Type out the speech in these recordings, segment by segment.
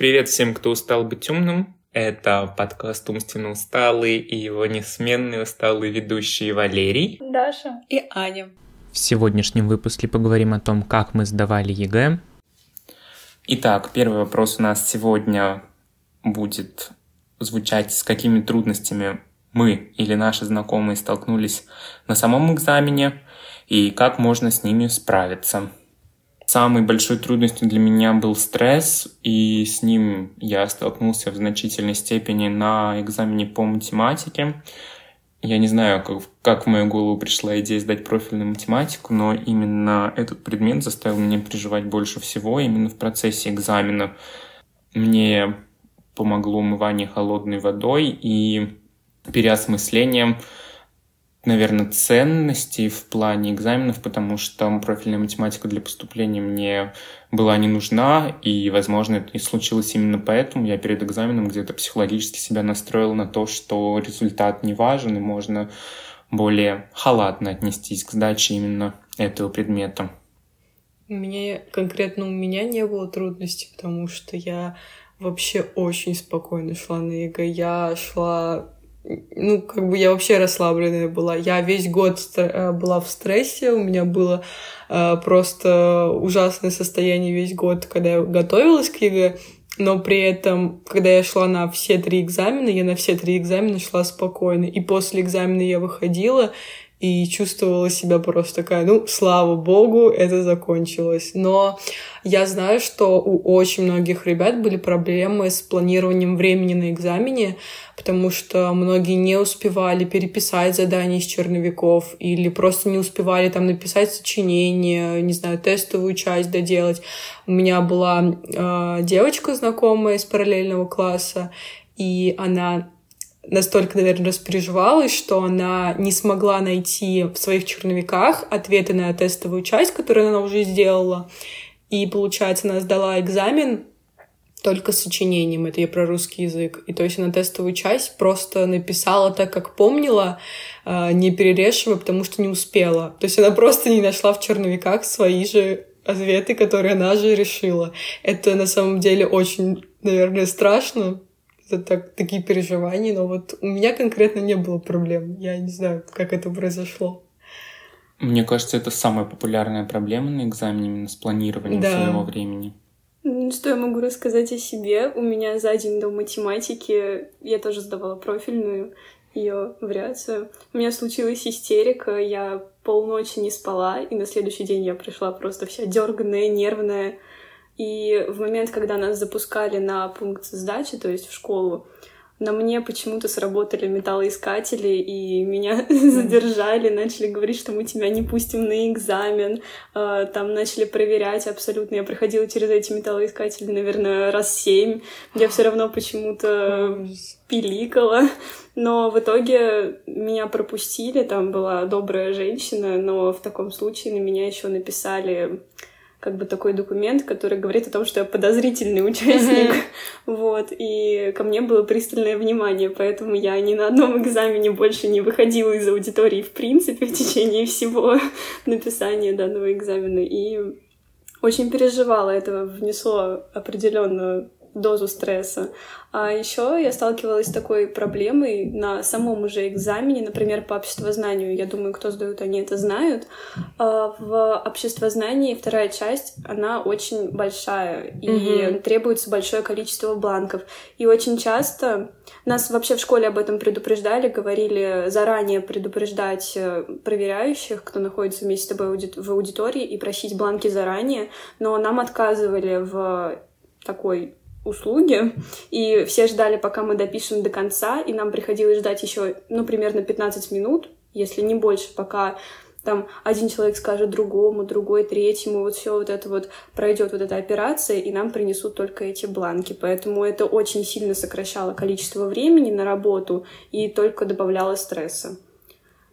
Привет всем, кто устал быть умным. Это подкаст «Умственно усталый» и его несменные усталые ведущие Валерий, Даша и Аня. В сегодняшнем выпуске поговорим о том, как мы сдавали ЕГЭ. Итак, первый вопрос у нас сегодня будет звучать, с какими трудностями мы или наши знакомые столкнулись на самом экзамене и как можно с ними справиться. Самой большой трудностью для меня был стресс, и с ним я столкнулся в значительной степени на экзамене по математике. Я не знаю, как, как в мою голову пришла идея сдать профильную математику, но именно этот предмет заставил меня переживать больше всего именно в процессе экзамена. Мне помогло умывание холодной водой и переосмыслением наверное, ценностей в плане экзаменов, потому что профильная математика для поступления мне была не нужна, и, возможно, это и случилось именно поэтому. Я перед экзаменом где-то психологически себя настроил на то, что результат не важен, и можно более халатно отнестись к сдаче именно этого предмета. У меня конкретно у меня не было трудностей, потому что я вообще очень спокойно шла на ЕГЭ. Я шла ну, как бы я вообще расслабленная была. Я весь год э, была в стрессе, у меня было э, просто ужасное состояние весь год, когда я готовилась к ЕГЭ, но при этом, когда я шла на все три экзамена, я на все три экзамена шла спокойно. И после экзамена я выходила, и чувствовала себя просто такая, ну, слава богу, это закончилось. Но я знаю, что у очень многих ребят были проблемы с планированием времени на экзамене, потому что многие не успевали переписать задания из черновиков или просто не успевали там написать сочинение, не знаю, тестовую часть доделать. У меня была э, девочка знакомая из параллельного класса, и она настолько, наверное, распереживалась, что она не смогла найти в своих черновиках ответы на тестовую часть, которую она уже сделала. И, получается, она сдала экзамен только сочинением, это я про русский язык. И то есть она тестовую часть просто написала так, как помнила, а, не перерешивая, потому что не успела. То есть она просто не нашла в черновиках свои же ответы, которые она же решила. Это на самом деле очень, наверное, страшно, это так, такие переживания, но вот у меня конкретно не было проблем. Я не знаю, как это произошло. Мне кажется, это самая популярная проблема на экзамене именно с планированием да. своего времени. Что я могу рассказать о себе? У меня за день до математики я тоже сдавала профильную ее вариацию. У меня случилась истерика, я полночи не спала, и на следующий день я пришла просто вся дерганная, нервная, и в момент, когда нас запускали на пункт сдачи, то есть в школу, на мне почему-то сработали металлоискатели, и меня задержали, начали говорить, что мы тебя не пустим на экзамен, а, там начали проверять абсолютно. Я проходила через эти металлоискатели, наверное, раз семь. Я все равно почему-то пиликала. Но в итоге меня пропустили, там была добрая женщина, но в таком случае на меня еще написали как бы такой документ, который говорит о том, что я подозрительный участник. Вот. И ко мне было пристальное внимание, поэтому я ни на одном экзамене больше не выходила из аудитории в принципе в течение всего написания данного экзамена. И очень переживала, это внесло определенную дозу стресса. А еще я сталкивалась с такой проблемой на самом уже экзамене, например, по обществознанию. Я думаю, кто сдают, они это знают. А в обществознании вторая часть, она очень большая, и mm-hmm. требуется большое количество бланков. И очень часто нас вообще в школе об этом предупреждали, говорили заранее предупреждать э, проверяющих, кто находится вместе с тобой в аудитории, и просить бланки заранее, но нам отказывали в такой услуги, и все ждали, пока мы допишем до конца, и нам приходилось ждать еще, ну, примерно 15 минут, если не больше, пока там один человек скажет другому, другой третьему, вот все вот это вот пройдет вот эта операция, и нам принесут только эти бланки. Поэтому это очень сильно сокращало количество времени на работу и только добавляло стресса.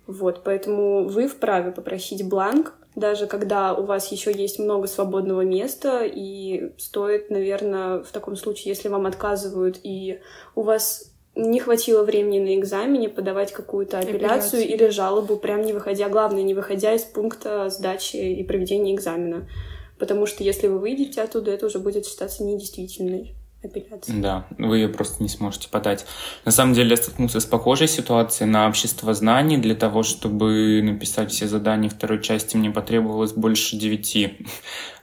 Вот, поэтому вы вправе попросить бланк, даже когда у вас еще есть много свободного места, и стоит, наверное, в таком случае, если вам отказывают, и у вас не хватило времени на экзамене подавать какую-то апелляцию, апелляцию или жалобу, прям не выходя, главное, не выходя из пункта сдачи и проведения экзамена. Потому что если вы выйдете оттуда, это уже будет считаться недействительной. Апелляции. Да, вы ее просто не сможете подать. На самом деле я столкнулся с похожей ситуацией на общество знаний. Для того, чтобы написать все задания второй части, мне потребовалось больше девяти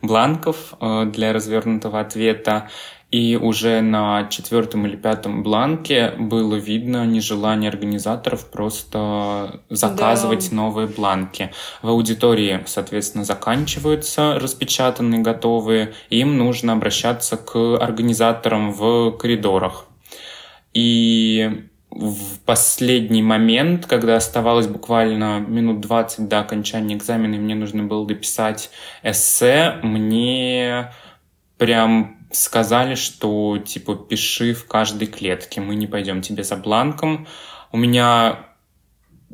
бланков э, для развернутого ответа. И уже на четвертом или пятом бланке было видно нежелание организаторов просто заказывать да. новые бланки. В аудитории, соответственно, заканчиваются распечатанные, готовые. Им нужно обращаться к организаторам в коридорах. И в последний момент, когда оставалось буквально минут 20 до окончания экзамена, и мне нужно было дописать эссе, мне прям сказали, что типа пиши в каждой клетке, мы не пойдем тебе за бланком. У меня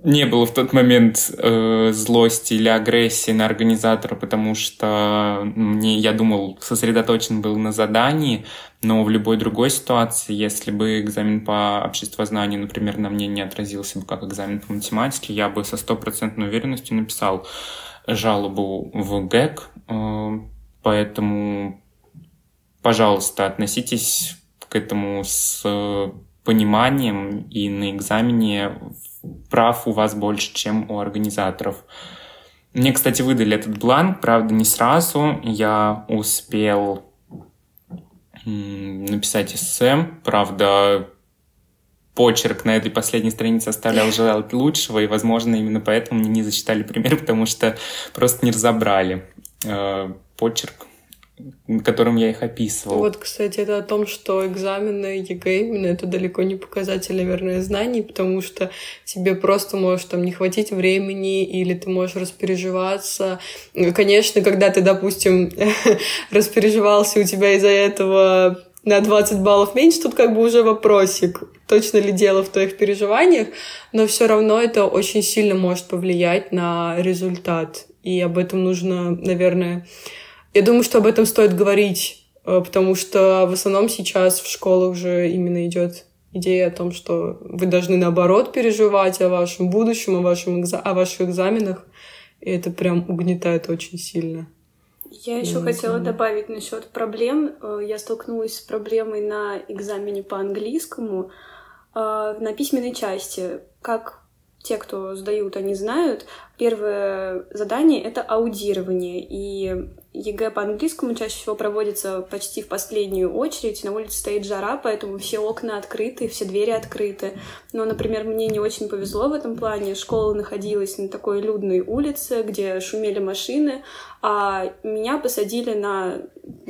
не было в тот момент э, злости или агрессии на организатора, потому что мне, я думал, сосредоточен был на задании, но в любой другой ситуации, если бы экзамен по обществознанию, например, на мне не отразился бы как экзамен по математике, я бы со стопроцентной уверенностью написал жалобу в ГЭК, э, поэтому пожалуйста, относитесь к этому с пониманием, и на экзамене прав у вас больше, чем у организаторов. Мне, кстати, выдали этот бланк, правда, не сразу. Я успел написать эссе, правда, почерк на этой последней странице оставлял желать лучшего, и, возможно, именно поэтому мне не зачитали пример, потому что просто не разобрали э, почерк которым я их описывал. Вот, кстати, это о том, что экзамены ЕГЭ именно это далеко не показатель, наверное, знаний, потому что тебе просто может там не хватить времени, или ты можешь распереживаться. Конечно, когда ты, допустим, распереживался, у тебя из-за этого на 20 баллов меньше, тут как бы уже вопросик, точно ли дело в твоих переживаниях, но все равно это очень сильно может повлиять на результат. И об этом нужно, наверное, я думаю, что об этом стоит говорить, э, потому что в основном сейчас в школах уже именно идет идея о том, что вы должны наоборот переживать о вашем будущем, о, вашем экза... о ваших экзаменах. И это прям угнетает очень сильно. Я еще mm-hmm. хотела добавить насчет проблем. Э, я столкнулась с проблемой на экзамене по английскому э, на письменной части. Как те, кто сдают, они знают, первое задание — это аудирование. И ЕГЭ по английскому чаще всего проводится почти в последнюю очередь. На улице стоит жара, поэтому все окна открыты, все двери открыты. Но, например, мне не очень повезло в этом плане. Школа находилась на такой людной улице, где шумели машины, а меня посадили на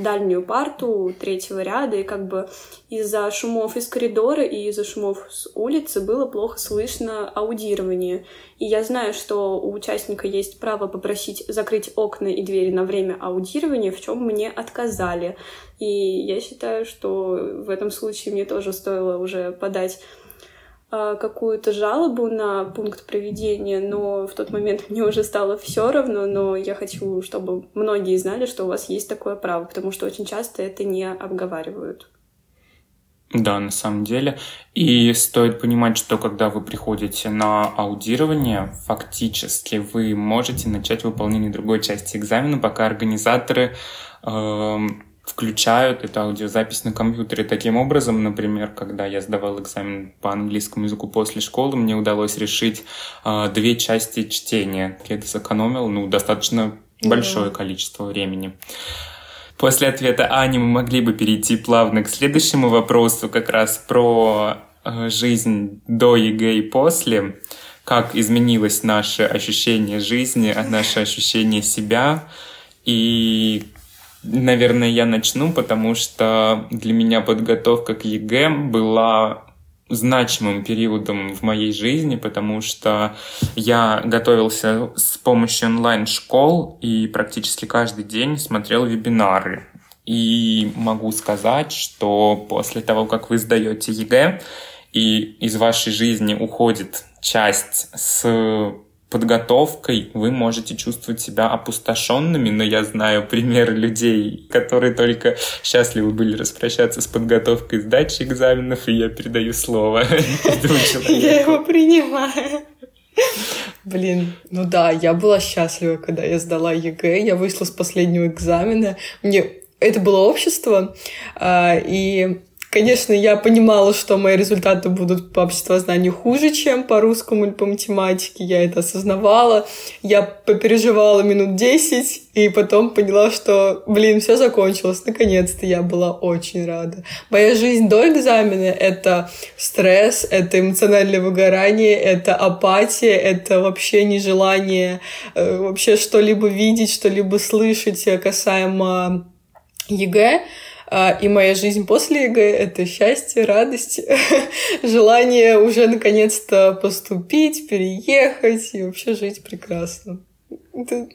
дальнюю парту третьего ряда, и как бы из-за шумов из коридора и из-за шумов с улицы было плохо слышно аудирование. И я знаю, что у участника есть право попросить закрыть окна и двери на время аудирования, в чем мне отказали. И я считаю, что в этом случае мне тоже стоило уже подать какую-то жалобу на пункт проведения, но в тот момент мне уже стало все равно, но я хочу, чтобы многие знали, что у вас есть такое право, потому что очень часто это не обговаривают. Да, на самом деле. И стоит понимать, что когда вы приходите на аудирование, фактически вы можете начать выполнение другой части экзамена, пока организаторы э, включают эту аудиозапись на компьютере. Таким образом, например, когда я сдавал экзамен по английскому языку после школы, мне удалось решить э, две части чтения. Я это сэкономил ну, достаточно большое количество времени. После ответа Ани мы могли бы перейти плавно к следующему вопросу, как раз про э, жизнь до ЕГЭ и после, как изменилось наше ощущение жизни, наше ощущение себя. И, наверное, я начну, потому что для меня подготовка к ЕГЭ была значимым периодом в моей жизни, потому что я готовился с помощью онлайн-школ и практически каждый день смотрел вебинары. И могу сказать, что после того, как вы сдаете ЕГЭ, и из вашей жизни уходит часть с подготовкой вы можете чувствовать себя опустошенными, но я знаю примеры людей, которые только счастливы были распрощаться с подготовкой сдачи экзаменов, и я передаю слово Я его принимаю. Блин, ну да, я была счастлива, когда я сдала ЕГЭ, я вышла с последнего экзамена. Мне это было общество, а, и Конечно, я понимала, что мои результаты будут по обществознанию хуже, чем по русскому или по математике. Я это осознавала. Я попереживала минут 10 и потом поняла, что, блин, все закончилось. Наконец-то я была очень рада. Моя жизнь до экзамена — это стресс, это эмоциональное выгорание, это апатия, это вообще нежелание э, вообще что-либо видеть, что-либо слышать касаемо ЕГЭ. А, и моя жизнь после ЕГЭ — это счастье, радость, желание уже наконец-то поступить, переехать и вообще жить прекрасно. Это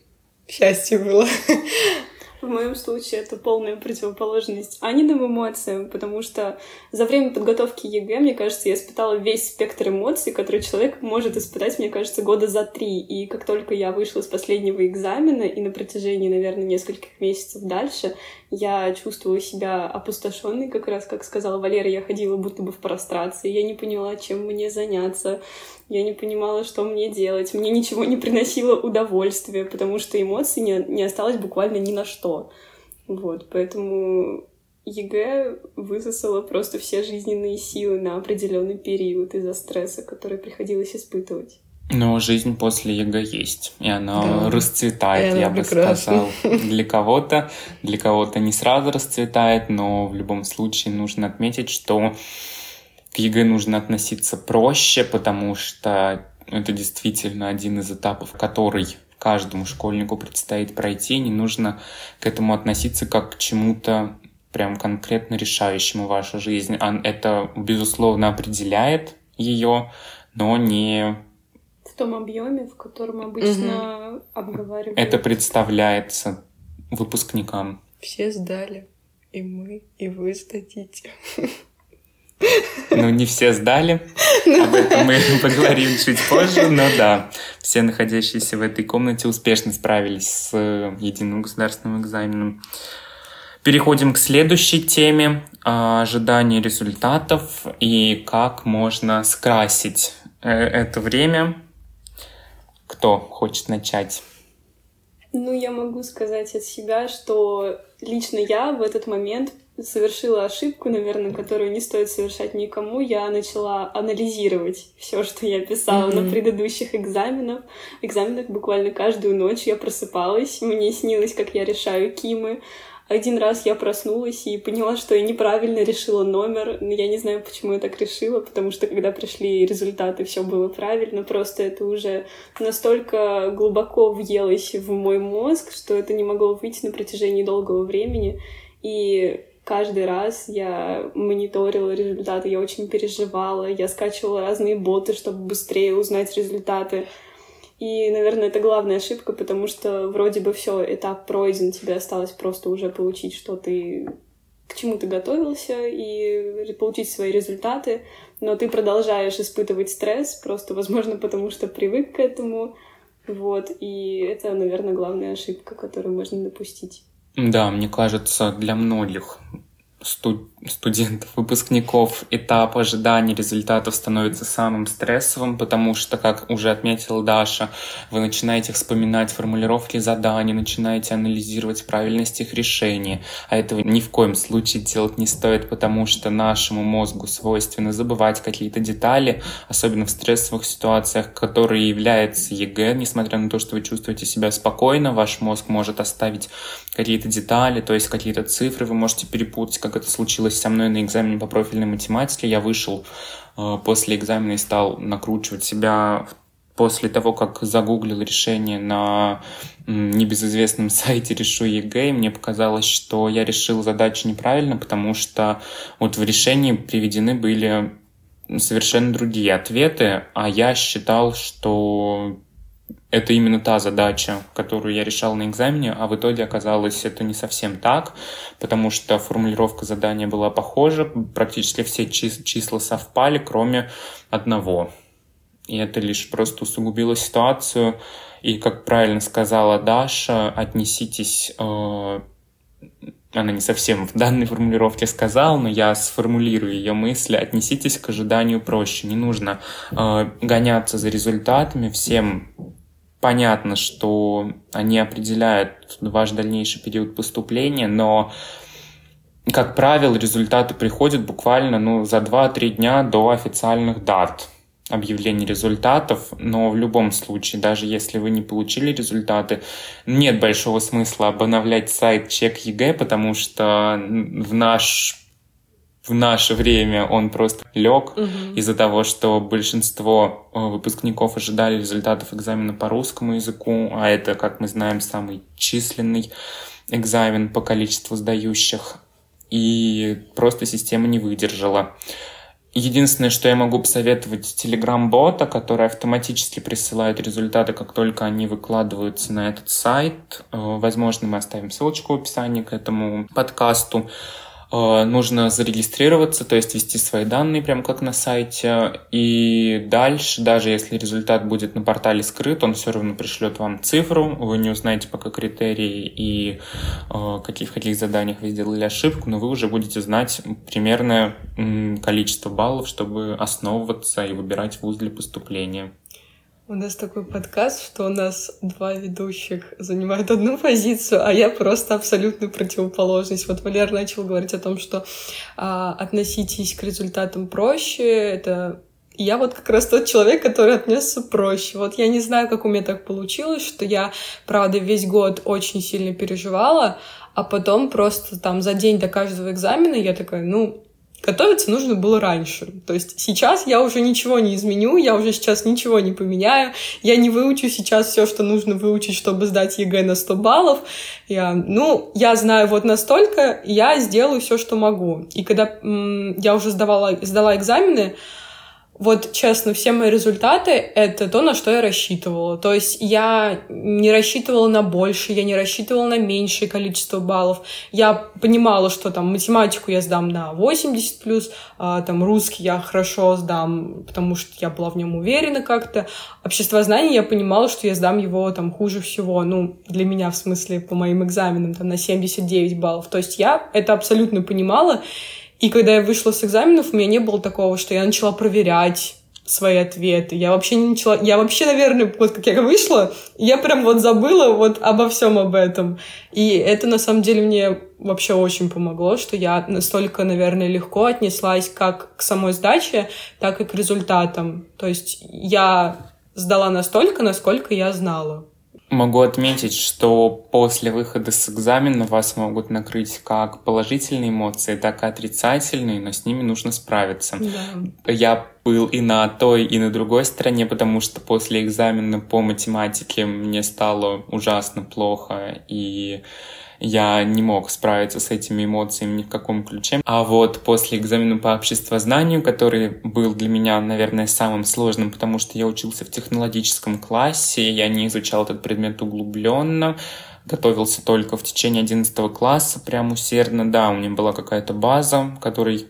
счастье было. В моем случае это полная противоположность Аниным эмоциям, потому что за время подготовки ЕГЭ, мне кажется, я испытала весь спектр эмоций, который человек может испытать, мне кажется, года за три. И как только я вышла с последнего экзамена, и на протяжении, наверное, нескольких месяцев дальше, я чувствовала себя опустошенной, как раз, как сказала Валера, я ходила будто бы в прострации, я не поняла, чем мне заняться, я не понимала, что мне делать, мне ничего не приносило удовольствия, потому что эмоций не, не осталось буквально ни на что. Вот, поэтому ЕГЭ высосало просто все жизненные силы на определенный период из-за стресса, который приходилось испытывать. Но жизнь после ЕГЭ есть, и она да. расцветает, и я бы сказал, для кого-то. Для кого-то не сразу расцветает, но в любом случае нужно отметить, что к ЕГЭ нужно относиться проще, потому что это действительно один из этапов, который каждому школьнику предстоит пройти. Не нужно к этому относиться как к чему-то прям конкретно решающему вашу жизнь. Это, безусловно, определяет ее, но не в том объеме, в котором обычно угу. обговаривают. Это представляется выпускникам. Все сдали. И мы, и вы сдадите. Ну, не все сдали. Об этом мы поговорим чуть позже. Но да, все находящиеся в этой комнате успешно справились с единым государственным экзаменом. Переходим к следующей теме. Ожидание результатов и как можно скрасить э, это время кто хочет начать? Ну, я могу сказать от себя, что лично я в этот момент совершила ошибку, наверное, которую не стоит совершать никому. Я начала анализировать все, что я писала mm-hmm. на предыдущих экзаменах. Экзаменах буквально каждую ночь я просыпалась, мне снилось, как я решаю кимы, один раз я проснулась и поняла, что я неправильно решила номер. Я не знаю, почему я так решила, потому что когда пришли результаты, все было правильно. Просто это уже настолько глубоко въелось в мой мозг, что это не могло выйти на протяжении долгого времени. И каждый раз я мониторила результаты, я очень переживала, я скачивала разные боты, чтобы быстрее узнать результаты. И, наверное, это главная ошибка, потому что вроде бы все, этап пройден, тебе осталось просто уже получить, что ты к чему ты готовился и получить свои результаты, но ты продолжаешь испытывать стресс, просто, возможно, потому что привык к этому, вот, и это, наверное, главная ошибка, которую можно допустить. Да, мне кажется, для многих студентов, выпускников этап ожидания результатов становится самым стрессовым, потому что, как уже отметила Даша, вы начинаете вспоминать формулировки заданий, начинаете анализировать правильность их решения, а этого ни в коем случае делать не стоит, потому что нашему мозгу свойственно забывать какие-то детали, особенно в стрессовых ситуациях, которые являются ЕГЭ, несмотря на то, что вы чувствуете себя спокойно, ваш мозг может оставить какие-то детали, то есть какие-то цифры вы можете перепутать, как это случилось со мной на экзамене по профильной математике. Я вышел э, после экзамена и стал накручивать себя после того, как загуглил решение на небезызвестном сайте «Решу ЕГЭ», мне показалось, что я решил задачу неправильно, потому что вот в решении приведены были совершенно другие ответы, а я считал, что это именно та задача, которую я решал на экзамене, а в итоге оказалось это не совсем так, потому что формулировка задания была похожа, практически все числа совпали, кроме одного. И это лишь просто усугубило ситуацию. И, как правильно сказала Даша, отнеситесь... Э, она не совсем в данной формулировке сказала, но я сформулирую ее мысли. Отнеситесь к ожиданию проще. Не нужно э, гоняться за результатами. Всем понятно, что они определяют ваш дальнейший период поступления, но как правило, результаты приходят буквально ну, за 2-3 дня до официальных дат объявления результатов, но в любом случае, даже если вы не получили результаты, нет большого смысла обновлять сайт Чек ЕГЭ, потому что в наш в наше время он просто лег угу. из-за того, что большинство э, выпускников ожидали результатов экзамена по русскому языку, а это, как мы знаем, самый численный экзамен по количеству сдающих, и просто система не выдержала. Единственное, что я могу посоветовать, телеграм-бота, который автоматически присылает результаты, как только они выкладываются на этот сайт. Э, возможно, мы оставим ссылочку в описании к этому подкасту. Э, нужно зарегистрироваться, то есть ввести свои данные, прям как на сайте. И дальше, даже если результат будет на портале скрыт, он все равно пришлет вам цифру. Вы не узнаете пока критерии и э, какие, в каких заданиях вы сделали ошибку, но вы уже будете знать примерное количество баллов, чтобы основываться и выбирать вуз для поступления. У нас такой подкаст, что у нас два ведущих занимают одну позицию, а я просто абсолютную противоположность. Вот Валер начал говорить о том, что а, относитесь к результатам проще. Это я вот как раз тот человек, который отнесся проще. Вот я не знаю, как у меня так получилось, что я, правда, весь год очень сильно переживала, а потом просто там за день до каждого экзамена я такая, ну, Готовиться нужно было раньше. То есть сейчас я уже ничего не изменю, я уже сейчас ничего не поменяю, я не выучу сейчас все, что нужно выучить, чтобы сдать ЕГЭ на 100 баллов. Я, ну, я знаю вот настолько, я сделаю все, что могу. И когда м- я уже сдавала, сдала экзамены, вот, честно, все мои результаты — это то, на что я рассчитывала. То есть я не рассчитывала на больше, я не рассчитывала на меньшее количество баллов. Я понимала, что там математику я сдам на 80+, плюс, а, там русский я хорошо сдам, потому что я была в нем уверена как-то. Обществознание я понимала, что я сдам его там хуже всего, ну, для меня, в смысле, по моим экзаменам, там, на 79 баллов. То есть я это абсолютно понимала, и когда я вышла с экзаменов, у меня не было такого, что я начала проверять свои ответы. Я вообще не начала... Я вообще, наверное, вот как я вышла, я прям вот забыла вот обо всем об этом. И это, на самом деле, мне вообще очень помогло, что я настолько, наверное, легко отнеслась как к самой сдаче, так и к результатам. То есть я сдала настолько, насколько я знала. Могу отметить, что после выхода с экзамена вас могут накрыть как положительные эмоции, так и отрицательные, но с ними нужно справиться. Да. Я был и на той, и на другой стороне, потому что после экзамена по математике мне стало ужасно плохо, и я не мог справиться с этими эмоциями ни в каком ключе. А вот после экзамена по обществознанию, который был для меня, наверное, самым сложным, потому что я учился в технологическом классе, я не изучал этот предмет углубленно, готовился только в течение 11 класса, прям усердно. Да, у меня была какая-то база, которой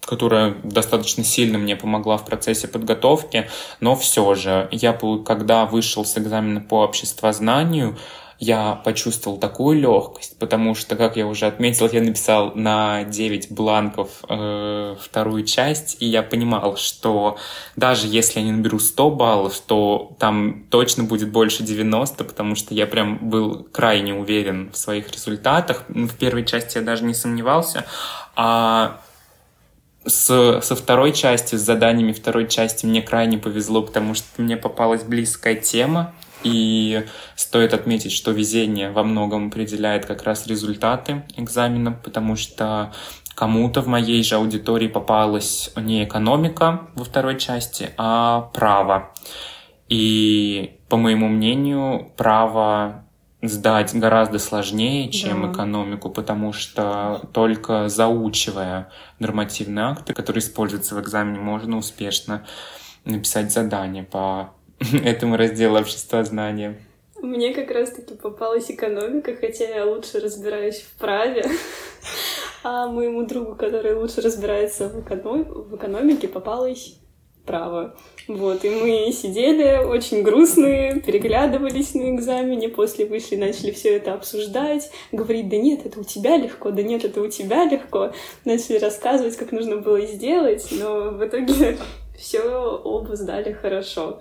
которая достаточно сильно мне помогла в процессе подготовки, но все же я, когда вышел с экзамена по обществознанию, я почувствовал такую легкость, потому что, как я уже отметил, я написал на 9 бланков э, вторую часть, и я понимал, что даже если я не наберу 100 баллов, то там точно будет больше 90, потому что я прям был крайне уверен в своих результатах. В первой части я даже не сомневался, а с, со второй частью, с заданиями второй части мне крайне повезло, потому что мне попалась близкая тема, и стоит отметить, что везение во многом определяет как раз результаты экзамена, потому что кому-то в моей же аудитории попалась не экономика во второй части, а право. И, по моему мнению, право сдать гораздо сложнее, чем да. экономику, потому что только заучивая нормативные акты, которые используются в экзамене, можно успешно написать задание по этому разделу общества знания. Мне как раз-таки попалась экономика, хотя я лучше разбираюсь в праве. А моему другу, который лучше разбирается в, эконом... в экономике, попалось право. Вот, и мы сидели очень грустные, переглядывались на экзамене, после вышли, начали все это обсуждать, говорить, да нет, это у тебя легко, да нет, это у тебя легко. Начали рассказывать, как нужно было сделать, но в итоге все оба сдали хорошо.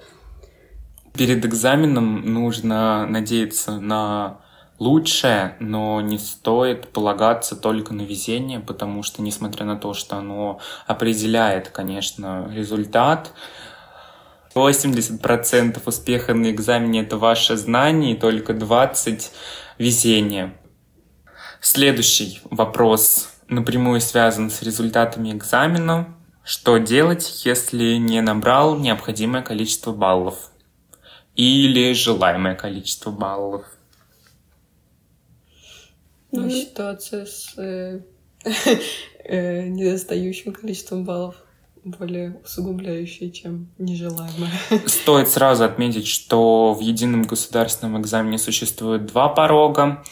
Перед экзаменом нужно надеяться на лучшее, но не стоит полагаться только на везение, потому что, несмотря на то, что оно определяет, конечно, результат, 80% успеха на экзамене — это ваше знание, и только 20% — везение. Следующий вопрос напрямую связан с результатами экзамена. Что делать, если не набрал необходимое количество баллов? Или желаемое количество баллов? Ну, mm-hmm. ситуация с э, э, недостающим количеством баллов более усугубляющая, чем нежелаемая. Стоит сразу отметить, что в едином государственном экзамене существует два порога.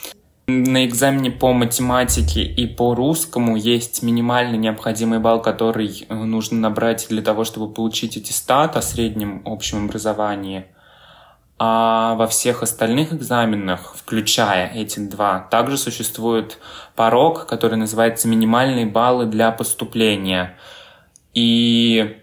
На экзамене по математике и по русскому есть минимальный необходимый балл, который нужно набрать для того, чтобы получить аттестат о среднем общем образовании. А во всех остальных экзаменах, включая эти два, также существует порог, который называется минимальные баллы для поступления. И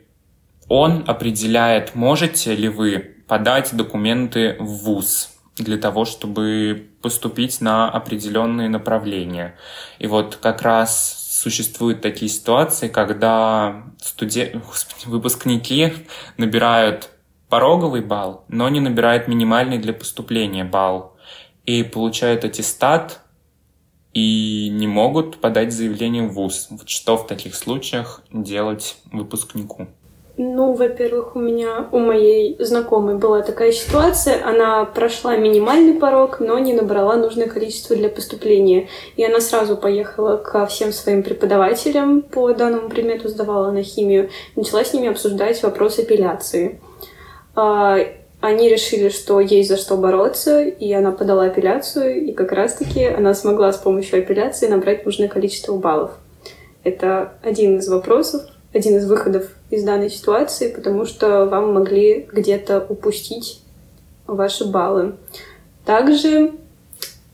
он определяет, можете ли вы подать документы в ВУЗ для того, чтобы поступить на определенные направления. И вот как раз существуют такие ситуации, когда студен... Выпускники набирают пороговый балл, но не набирают минимальный для поступления балл и получают аттестат и не могут подать заявление в ВУЗ. Вот что в таких случаях делать выпускнику? Ну, во-первых, у меня, у моей знакомой была такая ситуация. Она прошла минимальный порог, но не набрала нужное количество для поступления. И она сразу поехала ко всем своим преподавателям по данному предмету, сдавала на химию, начала с ними обсуждать вопрос апелляции. А, они решили, что есть за что бороться, и она подала апелляцию, и как раз-таки она смогла с помощью апелляции набрать нужное количество баллов. Это один из вопросов, один из выходов из данной ситуации, потому что вам могли где-то упустить ваши баллы. Также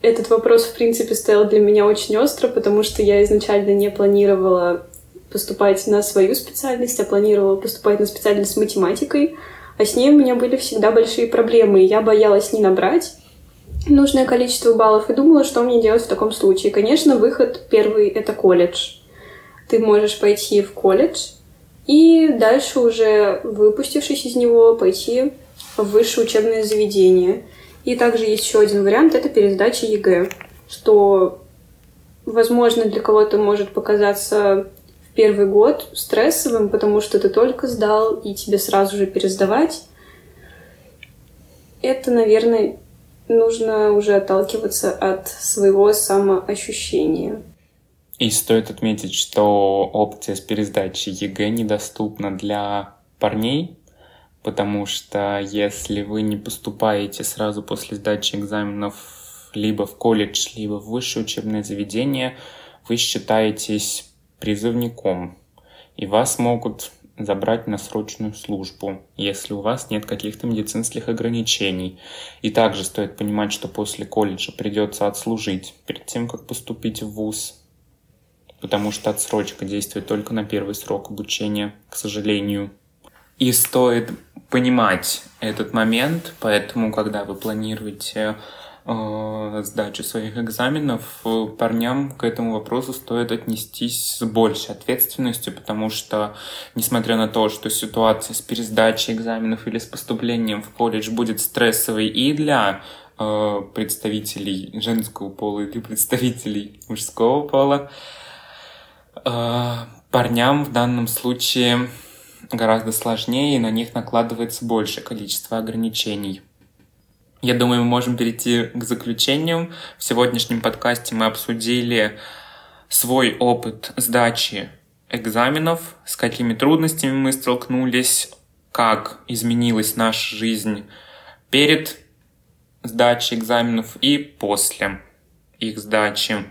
этот вопрос, в принципе, стоял для меня очень остро, потому что я изначально не планировала поступать на свою специальность, а планировала поступать на специальность с математикой, а с ней у меня были всегда большие проблемы, и я боялась не набрать нужное количество баллов и думала, что мне делать в таком случае. Конечно, выход первый — это колледж. Ты можешь пойти в колледж, и дальше уже, выпустившись из него, пойти в высшее учебное заведение. И также есть еще один вариант — это пересдача ЕГЭ, что, возможно, для кого-то может показаться первый год стрессовым, потому что ты только сдал, и тебе сразу же пересдавать. Это, наверное, нужно уже отталкиваться от своего самоощущения. И стоит отметить, что опция с пересдачей ЕГЭ недоступна для парней, потому что если вы не поступаете сразу после сдачи экзаменов либо в колледж, либо в высшее учебное заведение, вы считаетесь призывником, и вас могут забрать на срочную службу, если у вас нет каких-то медицинских ограничений. И также стоит понимать, что после колледжа придется отслужить перед тем, как поступить в ВУЗ потому что отсрочка действует только на первый срок обучения, к сожалению. И стоит понимать этот момент, поэтому, когда вы планируете э, сдачу своих экзаменов, парням к этому вопросу стоит отнестись с большей ответственностью, потому что, несмотря на то, что ситуация с пересдачей экзаменов или с поступлением в колледж будет стрессовой и для э, представителей женского пола или представителей мужского пола, Э, парням в данном случае гораздо сложнее, и на них накладывается большее количество ограничений. Я думаю, мы можем перейти к заключению. В сегодняшнем подкасте мы обсудили свой опыт сдачи экзаменов, с какими трудностями мы столкнулись, как изменилась наша жизнь перед сдачей экзаменов и после их сдачи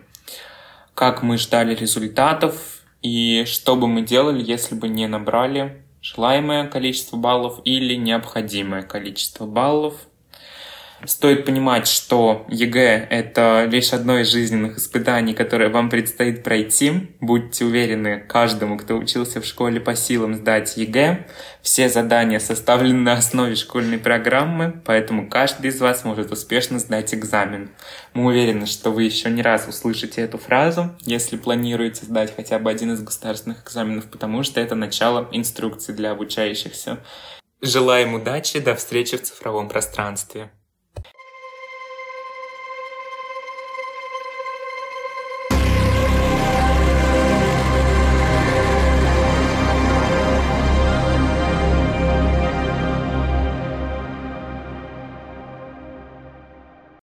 как мы ждали результатов и что бы мы делали, если бы не набрали желаемое количество баллов или необходимое количество баллов. Стоит понимать, что ЕГЭ — это лишь одно из жизненных испытаний, которое вам предстоит пройти. Будьте уверены, каждому, кто учился в школе по силам сдать ЕГЭ. Все задания составлены на основе школьной программы, поэтому каждый из вас может успешно сдать экзамен. Мы уверены, что вы еще не раз услышите эту фразу, если планируете сдать хотя бы один из государственных экзаменов, потому что это начало инструкции для обучающихся. Желаем удачи, до встречи в цифровом пространстве.